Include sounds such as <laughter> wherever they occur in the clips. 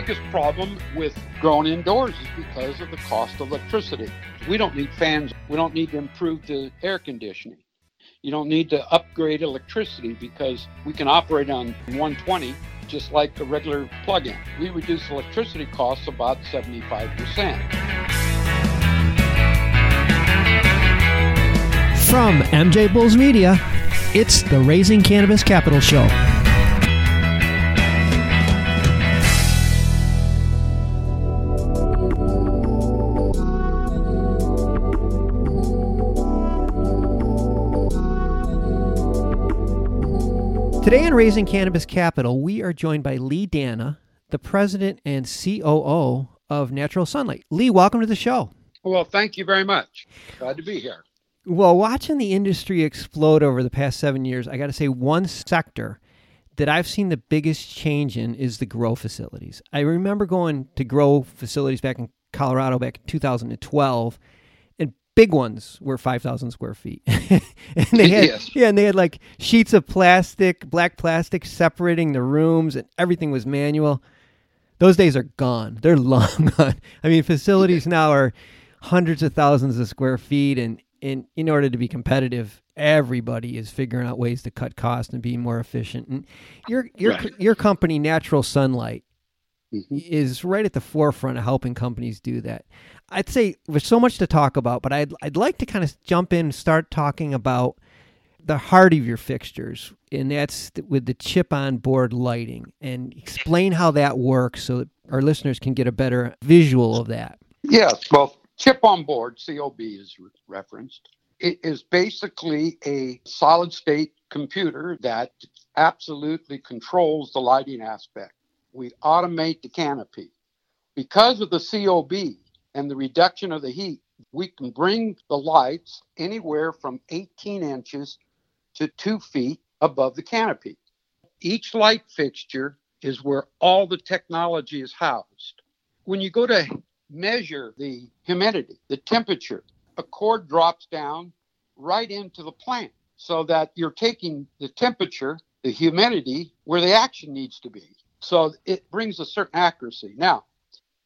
biggest problem with growing indoors is because of the cost of electricity. We don't need fans. We don't need to improve the air conditioning. You don't need to upgrade electricity because we can operate on 120 just like a regular plug-in. We reduce electricity costs about 75%. From MJ Bulls Media, it's the Raising Cannabis Capital Show. Today on Raising Cannabis Capital, we are joined by Lee Danna, the president and COO of Natural Sunlight. Lee, welcome to the show. Well, thank you very much. Glad to be here. Well, watching the industry explode over the past seven years, I got to say, one sector that I've seen the biggest change in is the grow facilities. I remember going to grow facilities back in Colorado back in 2012 big ones were 5,000 square feet. <laughs> and they had, yes. yeah, and they had like sheets of plastic, black plastic separating the rooms and everything was manual. Those days are gone. They're <laughs> long gone. I mean, facilities now are hundreds of thousands of square feet and in, in order to be competitive, everybody is figuring out ways to cut costs and be more efficient. And your your right. your company, Natural Sunlight, mm-hmm. is right at the forefront of helping companies do that. I'd say there's so much to talk about, but I'd I'd like to kind of jump in and start talking about the heart of your fixtures, and that's with the chip on board lighting, and explain how that works so that our listeners can get a better visual of that. Yes, well, chip on board (COB) is referenced. It is basically a solid state computer that absolutely controls the lighting aspect. We automate the canopy because of the COB and the reduction of the heat, we can bring the lights anywhere from 18 inches to two feet above the canopy. Each light fixture is where all the technology is housed. When you go to measure the humidity, the temperature, a cord drops down right into the plant so that you're taking the temperature, the humidity, where the action needs to be. So it brings a certain accuracy. Now,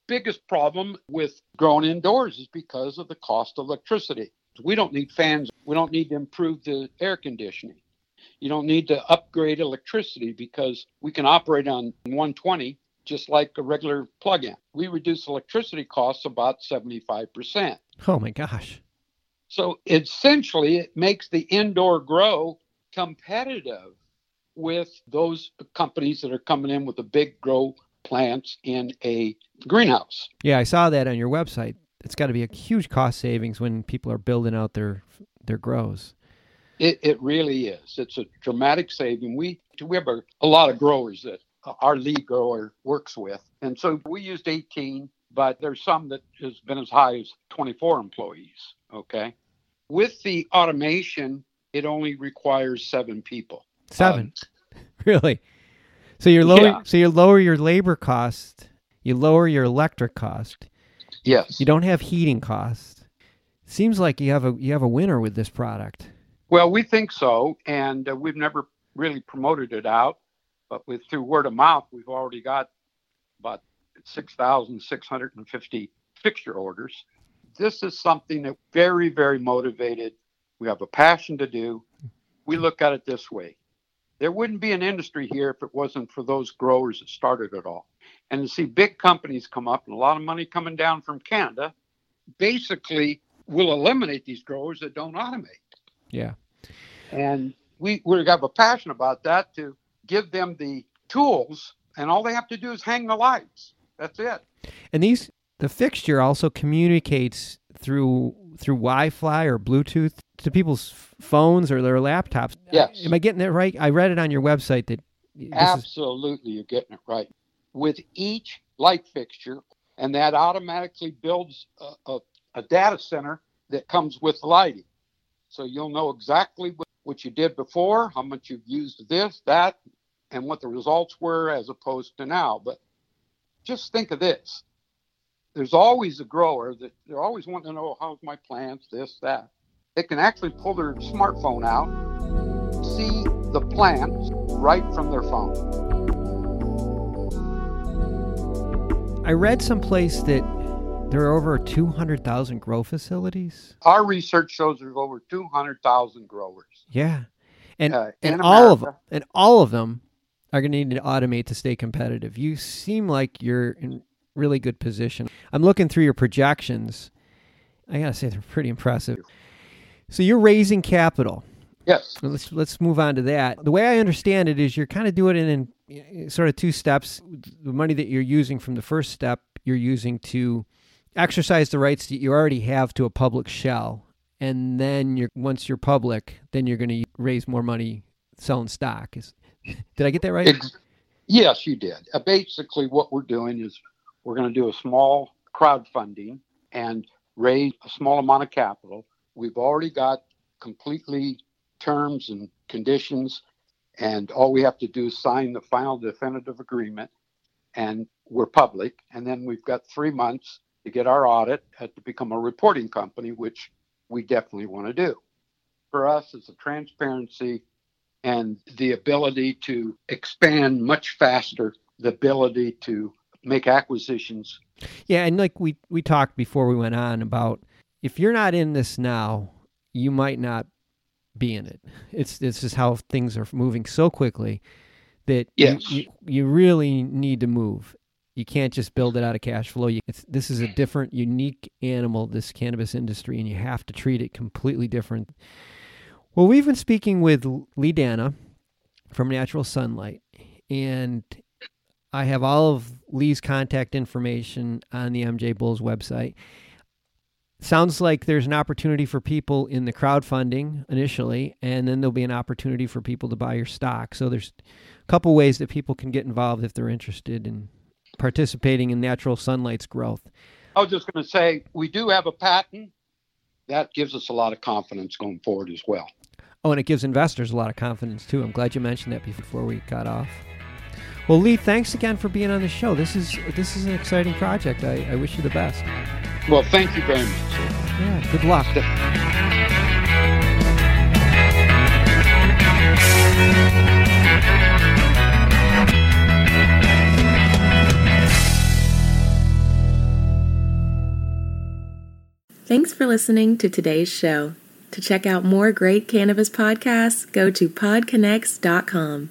biggest problem with growing indoors is because of the cost of electricity. We don't need fans. We don't need to improve the air conditioning. You don't need to upgrade electricity because we can operate on 120 just like a regular plug-in. We reduce electricity costs about 75%. Oh my gosh. So essentially it makes the indoor grow competitive with those companies that are coming in with a big grow plants in a greenhouse. Yeah, I saw that on your website. It's got to be a huge cost savings when people are building out their their grows. It, it really is. It's a dramatic saving. We we have a, a lot of growers that our lead grower works with, and so we used 18, but there's some that has been as high as 24 employees. Okay, with the automation, it only requires seven people. Seven, um, <laughs> really? So you're lower. Yeah. So you lower your labor cost. You lower your electric cost. Yes. You don't have heating costs. Seems like you have a you have a winner with this product. Well, we think so, and uh, we've never really promoted it out, but with through word of mouth, we've already got about six thousand six hundred and fifty fixture orders. This is something that very very motivated. We have a passion to do. We look at it this way: there wouldn't be an industry here if it wasn't for those growers that started it all. And to see big companies come up and a lot of money coming down from Canada basically will eliminate these growers that don't automate. Yeah. And we, we have a passion about that to give them the tools, and all they have to do is hang the lights. That's it. And these the fixture also communicates through through Wi-Fi or Bluetooth to people's phones or their laptops. Yes. Am I getting it right? I read it on your website that. Absolutely, is... you're getting it right. With each light fixture, and that automatically builds a, a, a data center that comes with lighting. So you'll know exactly what, what you did before, how much you've used this, that, and what the results were as opposed to now. But just think of this there's always a grower that they're always wanting to know how's my plants, this, that. They can actually pull their smartphone out, see the plants right from their phone. I read someplace that there are over 200,000 grow facilities. Our research shows there's over 200,000 growers. Yeah. And Uh, and all of them and all of them are going to need to automate to stay competitive. You seem like you're in really good position. I'm looking through your projections. I got to say they're pretty impressive. So you're raising capital. Yes. Let's let's move on to that. The way I understand it is you're kind of doing it in, in sort of two steps. The money that you're using from the first step, you're using to exercise the rights that you already have to a public shell, and then you're once you're public, then you're going to raise more money selling stock. Is <laughs> did I get that right? Ex- yes, you did. Uh, basically, what we're doing is we're going to do a small crowdfunding and raise a small amount of capital. We've already got completely terms and conditions, and all we have to do is sign the final definitive agreement, and we're public. And then we've got three months to get our audit to become a reporting company, which we definitely want to do. For us, it's a transparency and the ability to expand much faster, the ability to make acquisitions. Yeah, and like we we talked before we went on about if you're not in this now, you might not be in it. It's it's just how things are moving so quickly that you- Yes. you, you, really need to move. You can't just build it out of cash flow. You, this is a different, unique animal, this cannabis industry, and you have to treat it completely different. Well, we've been speaking with Lee Dana from Natural Sunlight, and I have all of Lee's contact information on the MJ Bulls website. Sounds like there's an opportunity for people in the crowdfunding initially, and then there'll be an opportunity for people to buy your stock. So there's a couple ways that people can get involved if they're interested in participating in Natural Sunlight's growth. I was just going to say we do have a patent that gives us a lot of confidence going forward as well. Oh, and it gives investors a lot of confidence too. I'm glad you mentioned that before we got off. Well, Lee, thanks again for being on the show. This is this is an exciting project. I, I wish you the best. Well, thank you very much. Yeah, good luck. Thanks for listening to today's show. To check out more great cannabis podcasts, go to podconnects.com.